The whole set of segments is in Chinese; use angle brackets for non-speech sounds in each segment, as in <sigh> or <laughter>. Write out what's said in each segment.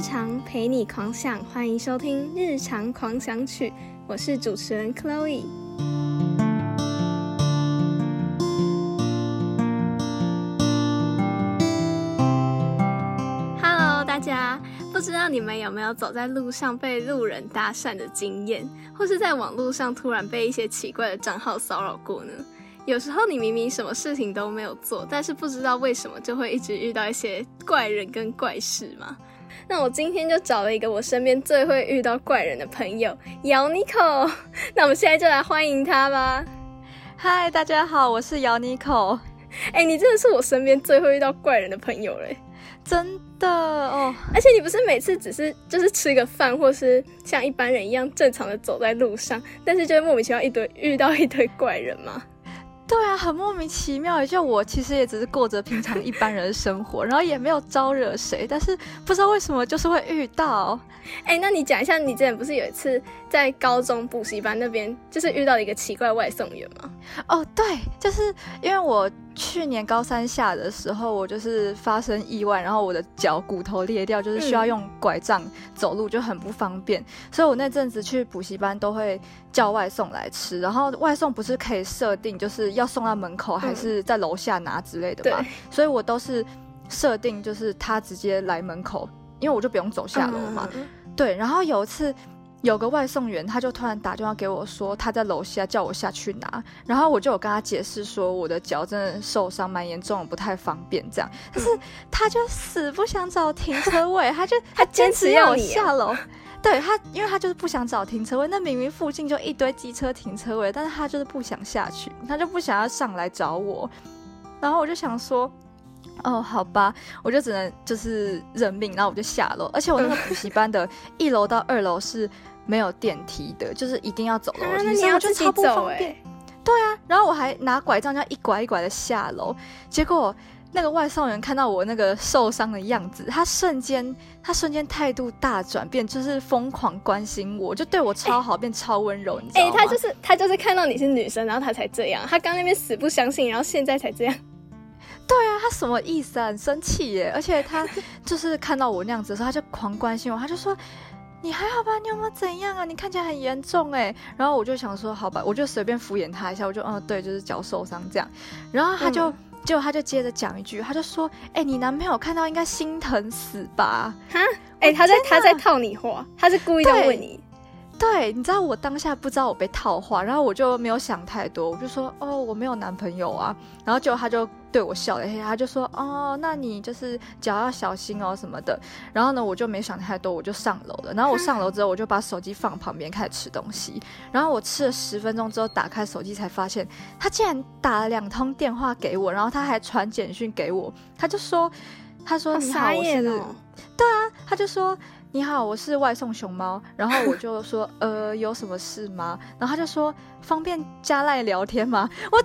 常陪你狂想，欢迎收听《日常狂想曲》，我是主持人 Chloe。Hello，大家，不知道你们有没有走在路上被路人搭讪的经验，或是在网络上突然被一些奇怪的账号骚扰过呢？有时候你明明什么事情都没有做，但是不知道为什么就会一直遇到一些怪人跟怪事嘛。那我今天就找了一个我身边最会遇到怪人的朋友姚妮可，那我们现在就来欢迎他吧。嗨，大家好，我是姚妮可。哎，你真的是我身边最会遇到怪人的朋友嘞，真的哦。而且你不是每次只是就是吃个饭，或是像一般人一样正常的走在路上，但是就会莫名其妙一堆遇到一堆怪人吗？对啊，很莫名其妙。就我其实也只是过着平常一般人的生活，然后也没有招惹谁，但是不知道为什么就是会遇到。哎，那你讲一下，你之前不是有一次在高中补习班那边，就是遇到一个奇怪外送员吗？哦，对，就是因为我去年高三下的时候，我就是发生意外，然后我的脚骨头裂掉，就是需要用拐杖走路，就很不方便。所以我那阵子去补习班都会叫外送来吃，然后外送不是可以设定就是要送到门口，还是在楼下拿之类的嘛？所以我都是设定就是他直接来门口。因为我就不用走下楼嘛，对。然后有一次，有个外送员，他就突然打电话给我，说他在楼下叫我下去拿。然后我就有跟他解释说，我的脚真的受伤蛮严重，不太方便这样。但是他就死不想找停车位，他就他坚持要我下楼。对他，因为他就是不想找停车位。那明明附近就一堆机车停车位，但是他就是不想下去，他就不想要上来找我。然后我就想说。哦，好吧，我就只能就是认命，然后我就下楼。而且我那个补习班的一楼到二楼是没有电梯的，就是一定要走楼梯，所以我就超不方便。对啊，然后我还拿拐杖，这样一拐一拐的下楼。结果那个外送员看到我那个受伤的样子，他瞬间他瞬间态度大转变，就是疯狂关心我，就对我超好，变超温柔。你知道吗？他就是他就是看到你是女生，然后他才这样。他刚那边死不相信，然后现在才这样。对啊，他什么意思啊？很生气耶！而且他就是看到我那样子的时候，他就狂关心我，他就说：“你还好吧？你有没有怎样啊？你看起来很严重哎。”然后我就想说：“好吧，我就随便敷衍他一下。”我就嗯，对，就是脚受伤这样。然后他就结果他就接着讲一句，他就说：“哎，你男朋友看到应该心疼死吧？”哈，哎，他在他在套你话，他是故意要问你。对，你知道我当下不知道我被套话，然后我就没有想太多，我就说：“哦，我没有男朋友啊。”然后结果他就。对我笑了一下，他就说：“哦，那你就是脚要小心哦什么的。”然后呢，我就没想太多，我就上楼了。然后我上楼之后，我就把手机放旁边开始吃东西。然后我吃了十分钟之后，打开手机才发现，他竟然打了两通电话给我，然后他还传简讯给我。他就说：“他说你好，我是……对啊，他就说你好，我是外送熊猫。<laughs> ”然后我就说：“呃，有什么事吗？”然后他就说：“方便加赖聊天吗？” <laughs> 我。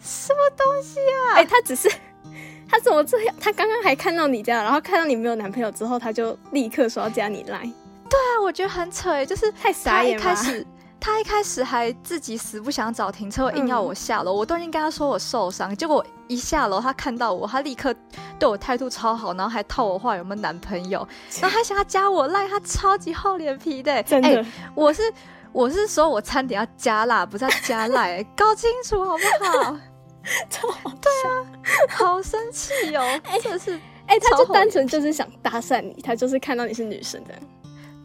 什么东西啊？哎，他只是 <laughs> 他怎么这样？他刚刚还看到你这样，然后看到你没有男朋友之后，他就立刻说要加你来。对啊，我觉得很扯哎，就是太傻眼了。开始他一开始还自己死不想找停车，硬要我下楼。我都已经跟他说我受伤，结果一下楼，他看到我，他立刻对我态度超好，然后还套我话有没有男朋友，然后还想要加我赖，他超级厚脸皮的。真的，我是。我是说，我餐点要加辣，不是要加赖，搞清楚好不好？<laughs> 超对啊，好生气哦！<laughs> 哎，真的是，哎，他就单纯就是想搭讪你，他就是看到你是女生的。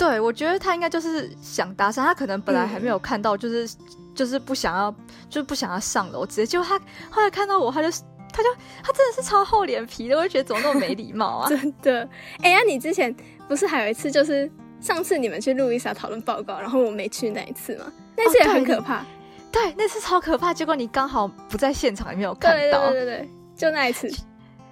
对，我觉得他应该就是想搭讪，他可能本来还没有看到，就是就是不想要，就是不想要上楼，直接就他后来看到我，他就他就他真的是超厚脸皮的，我就觉得怎么那么没礼貌啊！真的，哎呀，你之前不是还有一次就是。上次你们去路易莎讨论报告，然后我没去那一次吗，那次也很可怕。对，那次超可怕。结果你刚好不在现场，也没有看到。对对对对，就那一次。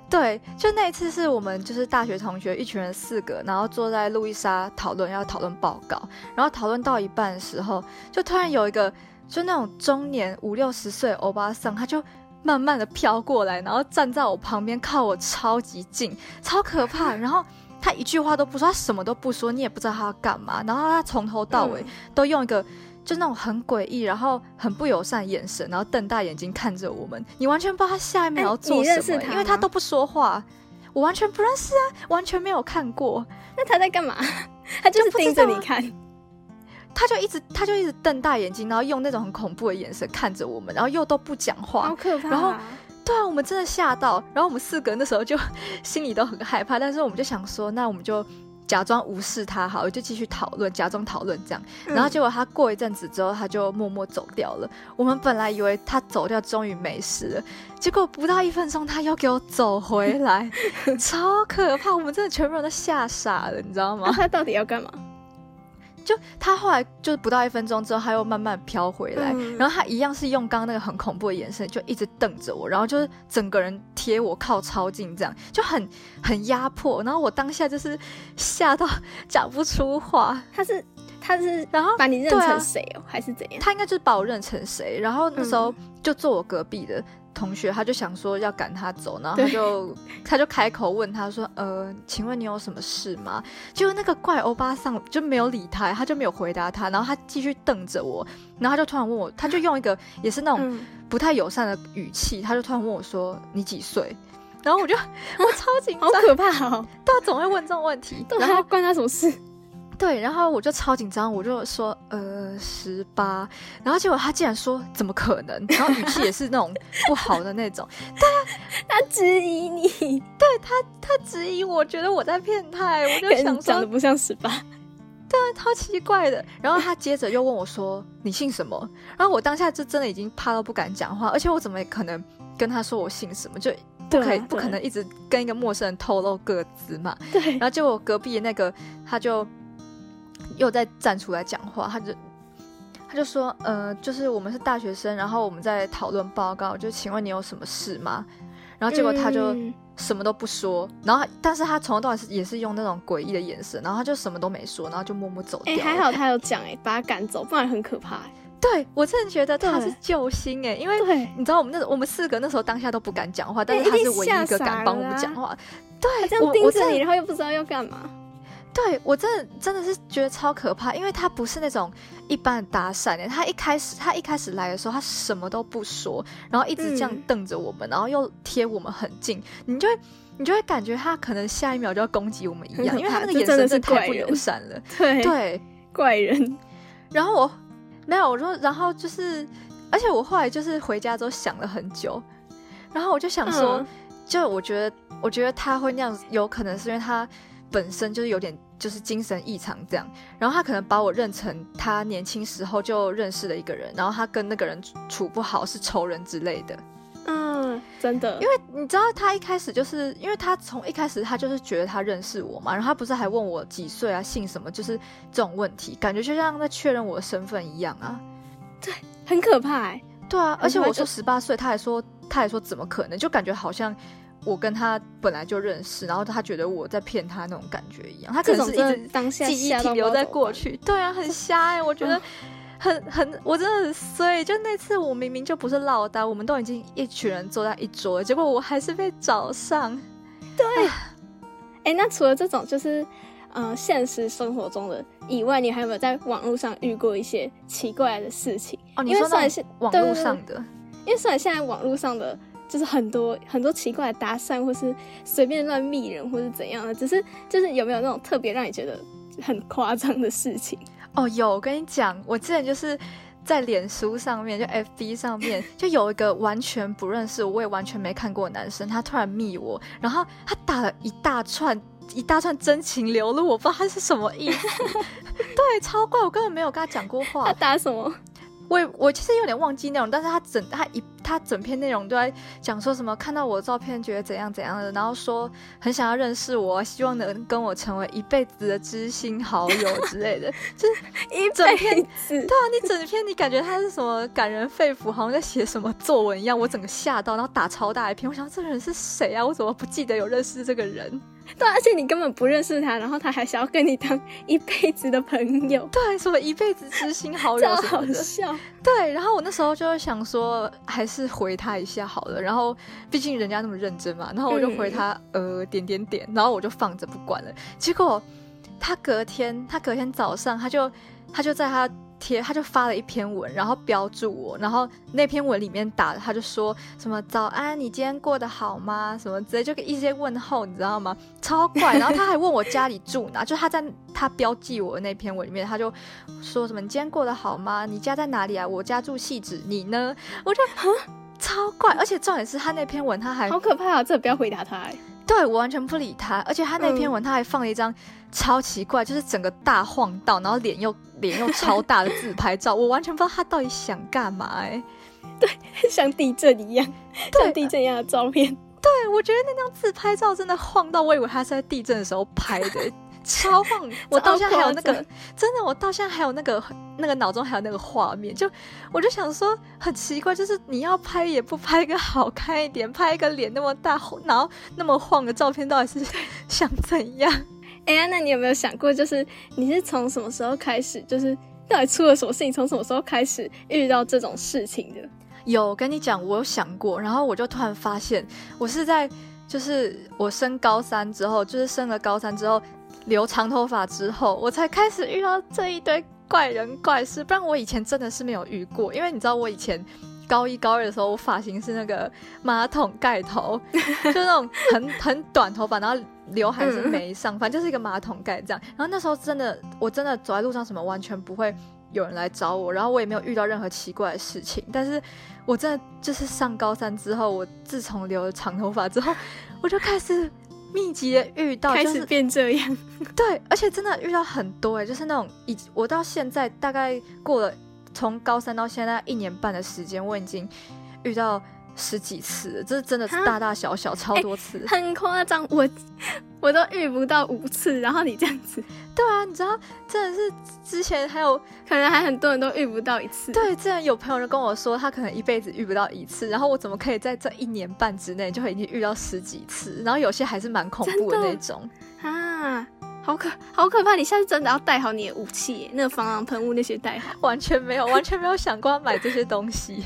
对，就那一次是我们就是大学同学一群人四个，然后坐在路易莎讨论要讨论报告，然后讨论到一半的时候，就突然有一个就那种中年五六十岁欧巴桑，他就慢慢的飘过来，然后站在我旁边，靠我超级近，超可怕。<laughs> 然后。他一句话都不说，他什么都不说，你也不知道他要干嘛。然后他从头到尾都用一个就那种很诡异，然后很不友善眼神，然后瞪大眼睛看着我们。你完全不知道他下一秒要做什么，因为他都不说话。我完全不认识啊，完全没有看过。那他在干嘛？<laughs> 他就是盯着你看，他就一直他就一直瞪大眼睛，然后用那种很恐怖的眼神看着我们，然后又都不讲话，好可怕。然后，对啊，我们真的吓到，然后我们四个人那时候就 <laughs> 心里都很害怕，但是我们就想说，那我们就。假装无视他，好，我就继续讨论，假装讨论这样。然后结果他过一阵子之后，他就默默走掉了。我们本来以为他走掉，终于没事了，结果不到一分钟，他又给我走回来，<laughs> 超可怕！我们真的全部人都吓傻了，你知道吗？他到底要干嘛？就他后来就是不到一分钟之后，他又慢慢飘回来，然后他一样是用刚刚那个很恐怖的眼神，就一直瞪着我，然后就是整个人贴我靠超近，这样就很很压迫。然后我当下就是吓到讲不出话。他是他是然后把你认成谁哦，还是怎样？他应该就是把我认成谁。然后那时候就坐我隔壁的。同学，他就想说要赶他走，然后他就他就开口问他说：“呃，请问你有什么事吗？”结果那个怪欧巴桑就没有理他，他就没有回答他，然后他继续瞪着我，然后他就突然问我，他就用一个也是那种不太友善的语气，他就突然问我说：“你几岁？”然后我就我超紧张，好可怕哦！对啊，总会问这种问题，然后关他什么事？对，然后我就超紧张，我就说呃十八，然后结果他竟然说怎么可能，然后语气也是那种不好的那种，他 <laughs> 他质疑你，对他他质疑我觉得我在骗他，我就想长得不像十八，对，超奇怪的。然后他接着又问我说你姓什么？然后我当下就真的已经怕到不敢讲话，而且我怎么可能跟他说我姓什么？就不可以不可能一直跟一个陌生人透露个资嘛？对。然后结果隔壁那个他就。又在站出来讲话，他就他就说，呃，就是我们是大学生，然后我们在讨论报告，就请问你有什么事吗？然后结果他就什么都不说，然后但是他从头到尾是也是用那种诡异的眼神，然后他就什么都没说，然后就默默走掉。哎，还好他有讲，哎，把他赶走，不然很可怕。对我真的觉得他是救星，哎，因为你知道我们那我们四个那时候当下都不敢讲话，但是他是唯一一个敢帮我们讲话。对，这样盯着你，然后又不知道要干嘛。对我真的真的是觉得超可怕，因为他不是那种一般的搭讪的他一开始他一开始来的时候，他什么都不说，然后一直这样瞪着我们，然后又贴我们很近，你就会你就会感觉他可能下一秒就要攻击我们一样，<laughs> 因为他那个眼神真的太不友善了。<laughs> 对对，怪人。然后我没有我说，然后就是，而且我后来就是回家之后想了很久，然后我就想说，就我觉得我觉得他会那样，有可能是因为他。本身就是有点就是精神异常这样，然后他可能把我认成他年轻时候就认识的一个人，然后他跟那个人处不好是仇人之类的。嗯，真的，因为你知道他一开始就是因为他从一开始他就是觉得他认识我嘛，然后他不是还问我几岁啊、姓什么，就是这种问题，感觉就像在确认我的身份一样啊。对，很可怕。对啊，而且我说十八岁，他还说他还说怎么可能，就感觉好像。我跟他本来就认识，然后他觉得我在骗他那种感觉一样，他可能是一直当下记忆停留在过去。<laughs> 对啊，很瞎哎，我觉得很很，我真的很衰。就那次我明明就不是落单，我们都已经一群人坐在一桌，结果我还是被找上。对，哎，那除了这种就是嗯现实生活中的以外，你还有没有在网络上遇过一些奇怪的事情？哦，你说那是网络上的，因为虽然现在网络上的。就是很多很多奇怪的搭讪，或是随便乱密人，或是怎样的，只是就是有没有那种特别让你觉得很夸张的事情？哦，有，我跟你讲，我之前就是在脸书上面，就 FB 上面，<laughs> 就有一个完全不认识，我也完全没看过的男生，他突然密我，然后他打了一大串一大串真情流露，我不知道他是什么意思。<laughs> 对，超怪，我根本没有跟他讲过话。他打什么？我我其实有点忘记内容，但是他整他一他整篇内容都在讲说什么看到我的照片觉得怎样怎样的，然后说很想要认识我，希望能跟我成为一辈子的知心好友之类的，<laughs> 就是一整篇对啊，你整篇你感觉他是什么感人肺腑，好像在写什么作文一样，我整个吓到，然后打超大一篇，我想这个人是谁啊？我怎么不记得有认识这个人？对，而且你根本不认识他，然后他还想要跟你当一辈子的朋友，<laughs> 对，什么一辈子知心好友，好笑。对，然后我那时候就想说，还是回他一下好了。然后毕竟人家那么认真嘛，然后我就回他呃点点点，然后我就放着不管了。结果他隔天，他隔天早上他就他就在他贴，他就发了一篇文，然后标注我，然后那篇文里面打的他就说什么早安，你今天过得好吗？什么之类，就一些问候，你知道吗？超怪。然后他还问我家里住哪，<laughs> 就他在他标记我的那篇文里面，他就说什么你今天过得好吗？你家在哪里啊？我家住戏子，你呢？我就超怪，而且重点是他那篇文他还好可怕啊！这不要回答他。对我完全不理他，而且他那篇文他还放了一张超奇怪，就是整个大晃到，然后脸又脸又超大的自拍照，我完全不知道他到底想干嘛哎。对，像地震一样，像地震一样的照片。对，我觉得那张自拍照真的晃到，我以为他是在地震的时候拍的。超晃！<laughs> 我到现在还有那个，真的，我到现在还有那个那个脑中还有那个画面，就我就想说，很奇怪，就是你要拍也不拍个好看一点，拍一个脸那么大，然后那么晃的照片，到底是 <laughs> 想怎样？哎呀，那你有没有想过，就是你是从什么时候开始，就是到底出了什么事情？从什么时候开始遇到这种事情的？有跟你讲，我有想过，然后我就突然发现，我是在就是我升高三之后，就是升了高三之后。留长头发之后，我才开始遇到这一堆怪人怪事，不然我以前真的是没有遇过。因为你知道，我以前高一高二的时候，我发型是那个马桶盖头，<laughs> 就那种很很短头发，然后刘海是没上，反正就是一个马桶盖这样。然后那时候真的，我真的走在路上什么完全不会有人来找我，然后我也没有遇到任何奇怪的事情。但是我真的就是上高三之后，我自从留了长头发之后，我就开始。密集的遇到，开始变这样，<laughs> 对，而且真的遇到很多哎，就是那种以我到现在大概过了从高三到现在一年半的时间，我已经遇到。十几次，这是真的是大大小小超多次，很夸张。我 <laughs> 我都遇不到五次，然后你这样子，<laughs> 对啊，你知道，真的是之前还有可能还很多人都遇不到一次。对，之前有朋友就跟我说，他可能一辈子遇不到一次，然后我怎么可以在这一年半之内就已经遇到十几次？然后有些还是蛮恐怖的那种啊，好可好可怕！你下次真的要带好你的武器，那个防狼喷雾那些带好。<laughs> 完全没有，完全没有想过要买这些东西。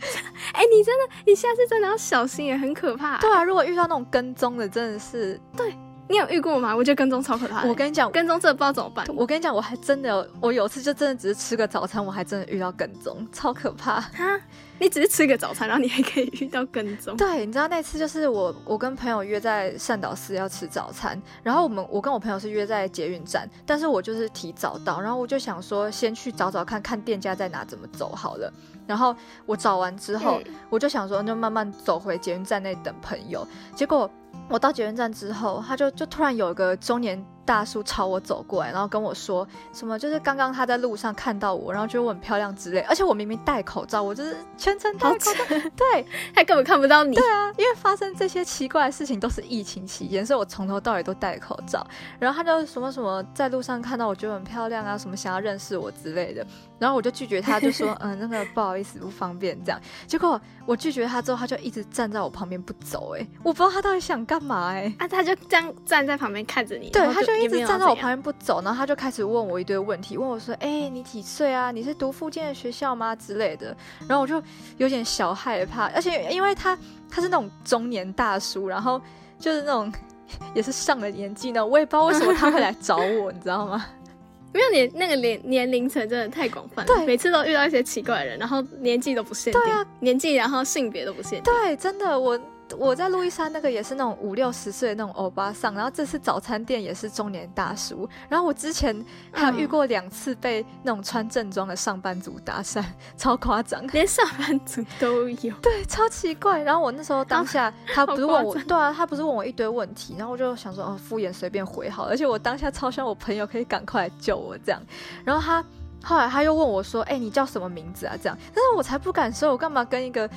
<laughs> 哎，你真的，你下次真的要小心，也很可怕。对啊，如果遇到那种跟踪的，真的是，对你有遇过吗？我觉得跟踪超可怕。我跟你讲，跟踪这不知道怎么办。我跟你讲，我还真的有，我有次就真的只是吃个早餐，我还真的遇到跟踪，超可怕。哈，你只是吃个早餐，然后你还可以遇到跟踪？对，你知道那次就是我，我跟朋友约在善导寺要吃早餐，然后我们我跟我朋友是约在捷运站，但是我就是提早到，然后我就想说先去找找看看店家在哪，怎么走好了。然后我找完之后，我就想说，就慢慢走回捷运站那等朋友。结果我到捷运站之后，他就就突然有一个中年。大叔朝我走过来，然后跟我说什么，就是刚刚他在路上看到我，然后觉得我很漂亮之类。而且我明明戴口罩，我就是全程戴口罩，对他根本看不到你。对啊，因为发生这些奇怪的事情都是疫情期间，所以我从头到尾都戴口罩。然后他就什么什么在路上看到我觉得很漂亮啊，什么想要认识我之类的。然后我就拒绝他，就说 <laughs> 嗯，那个不好意思，不方便这样。结果我拒绝他之后，他就一直站在我旁边不走。哎，我不知道他到底想干嘛。哎，啊，他就这样站在旁边看着你。对，他就。一直站在我旁边不走，然后他就开始问我一堆问题，问我说：“哎，你几岁啊？你是读附近的学校吗？”之类的。然后我就有点小害怕，而且因为他他是那种中年大叔，然后就是那种 <laughs> 也是上了年纪呢，我也不知道为什么他会来找我，你知道吗？<laughs> 因为你那个年年龄层真的太广泛，对，每次都遇到一些奇怪的人，然后年纪都不限定，对啊，年纪然后性别都不限定，对，真的我。我在路易莎那个也是那种五六十岁的那种欧巴桑，然后这次早餐店也是中年大叔，然后我之前还有遇过两次被那种穿正装的上班族搭讪，<laughs> 超夸张，连上班族都有，<laughs> 对，超奇怪。然后我那时候当下他不是问我，<laughs> 对啊，他不是问我一堆问题，然后我就想说哦，敷衍随便回好，而且我当下超希望我朋友可以赶快来救我这样，然后他。后来他又问我说：“哎，你叫什么名字啊？”这样，但是我才不敢说，我干嘛跟一个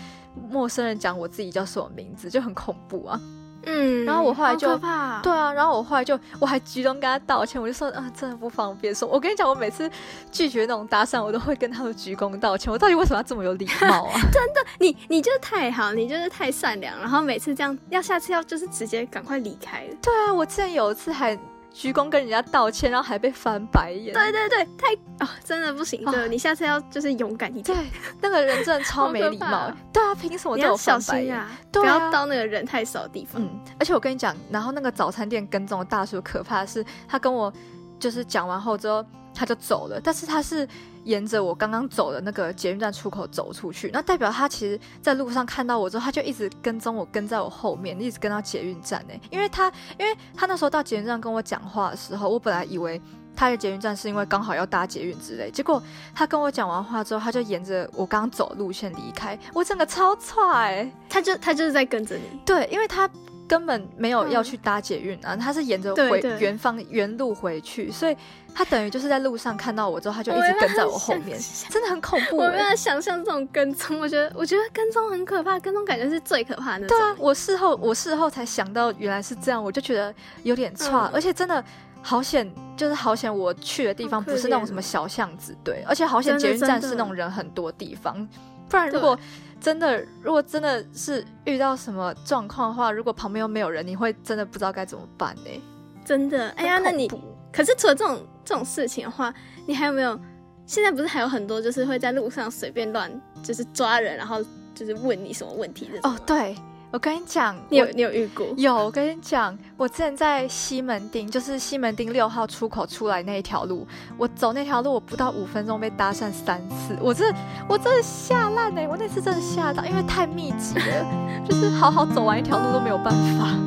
陌生人讲我自己叫什么名字，就很恐怖啊。嗯，然后我后来就对啊，然后我后来就我还鞠躬跟他道歉，我就说啊，真的不方便说。我跟你讲，我每次拒绝那种搭讪，我都会跟他们鞠躬道歉。我到底为什么要这么有礼貌啊？<laughs> 真的，你你就是太好，你就是太善良，然后每次这样，要下次要就是直接赶快离开。对啊，我之前有一次还。鞠躬跟人家道歉，然后还被翻白眼。对对对，太啊，真的不行。对，你下次要就是勇敢一点。对，那个人真的超没礼貌。对啊，凭什么对我翻白眼？不要到那个人太少的地方。嗯，而且我跟你讲，然后那个早餐店跟踪的大叔，可怕的是他跟我就是讲完后之后，他就走了，但是他是沿着我刚刚走的那个捷运站出口走出去，那代表他其实在路上看到我之后，他就一直跟踪我，跟在我后面，一直跟到捷运站呢。因为他，因为他那时候到捷运站跟我讲话的时候，我本来以为他的捷运站是因为刚好要搭捷运之类，结果他跟我讲完话之后，他就沿着我刚走路线离开，我整个超踹，他就他就是在跟着你，对，因为他。根本没有要去搭捷运啊，他是沿着回原方原路回去，所以他等于就是在路上看到我之后，他就一直跟在我后面，真的很恐怖。我没有想象这种跟踪，我觉得我觉得跟踪很可怕，跟踪感觉是最可怕的。对啊，我事后我事后才想到原来是这样，我就觉得有点差，而且真的好险，就是好险我去的地方不是那种什么小巷子，对，而且好险捷运站是那种人很多地方，不然如果。真的，如果真的是遇到什么状况的话，如果旁边又没有人，你会真的不知道该怎么办呢？真的，哎呀，那你可是除了这种这种事情的话，你还有没有？现在不是还有很多就是会在路上随便乱就是抓人，然后就是问你什么问题的？哦，对。我跟你讲，你有你有遇过？有，我跟你讲，我之前在西门町，就是西门町六号出口出来那一条路，我走那条路，我不到五分钟被搭讪三次，我真的我真的吓烂哎！我那次真的吓到，因为太密集了，就是好好走完一条路都没有办法。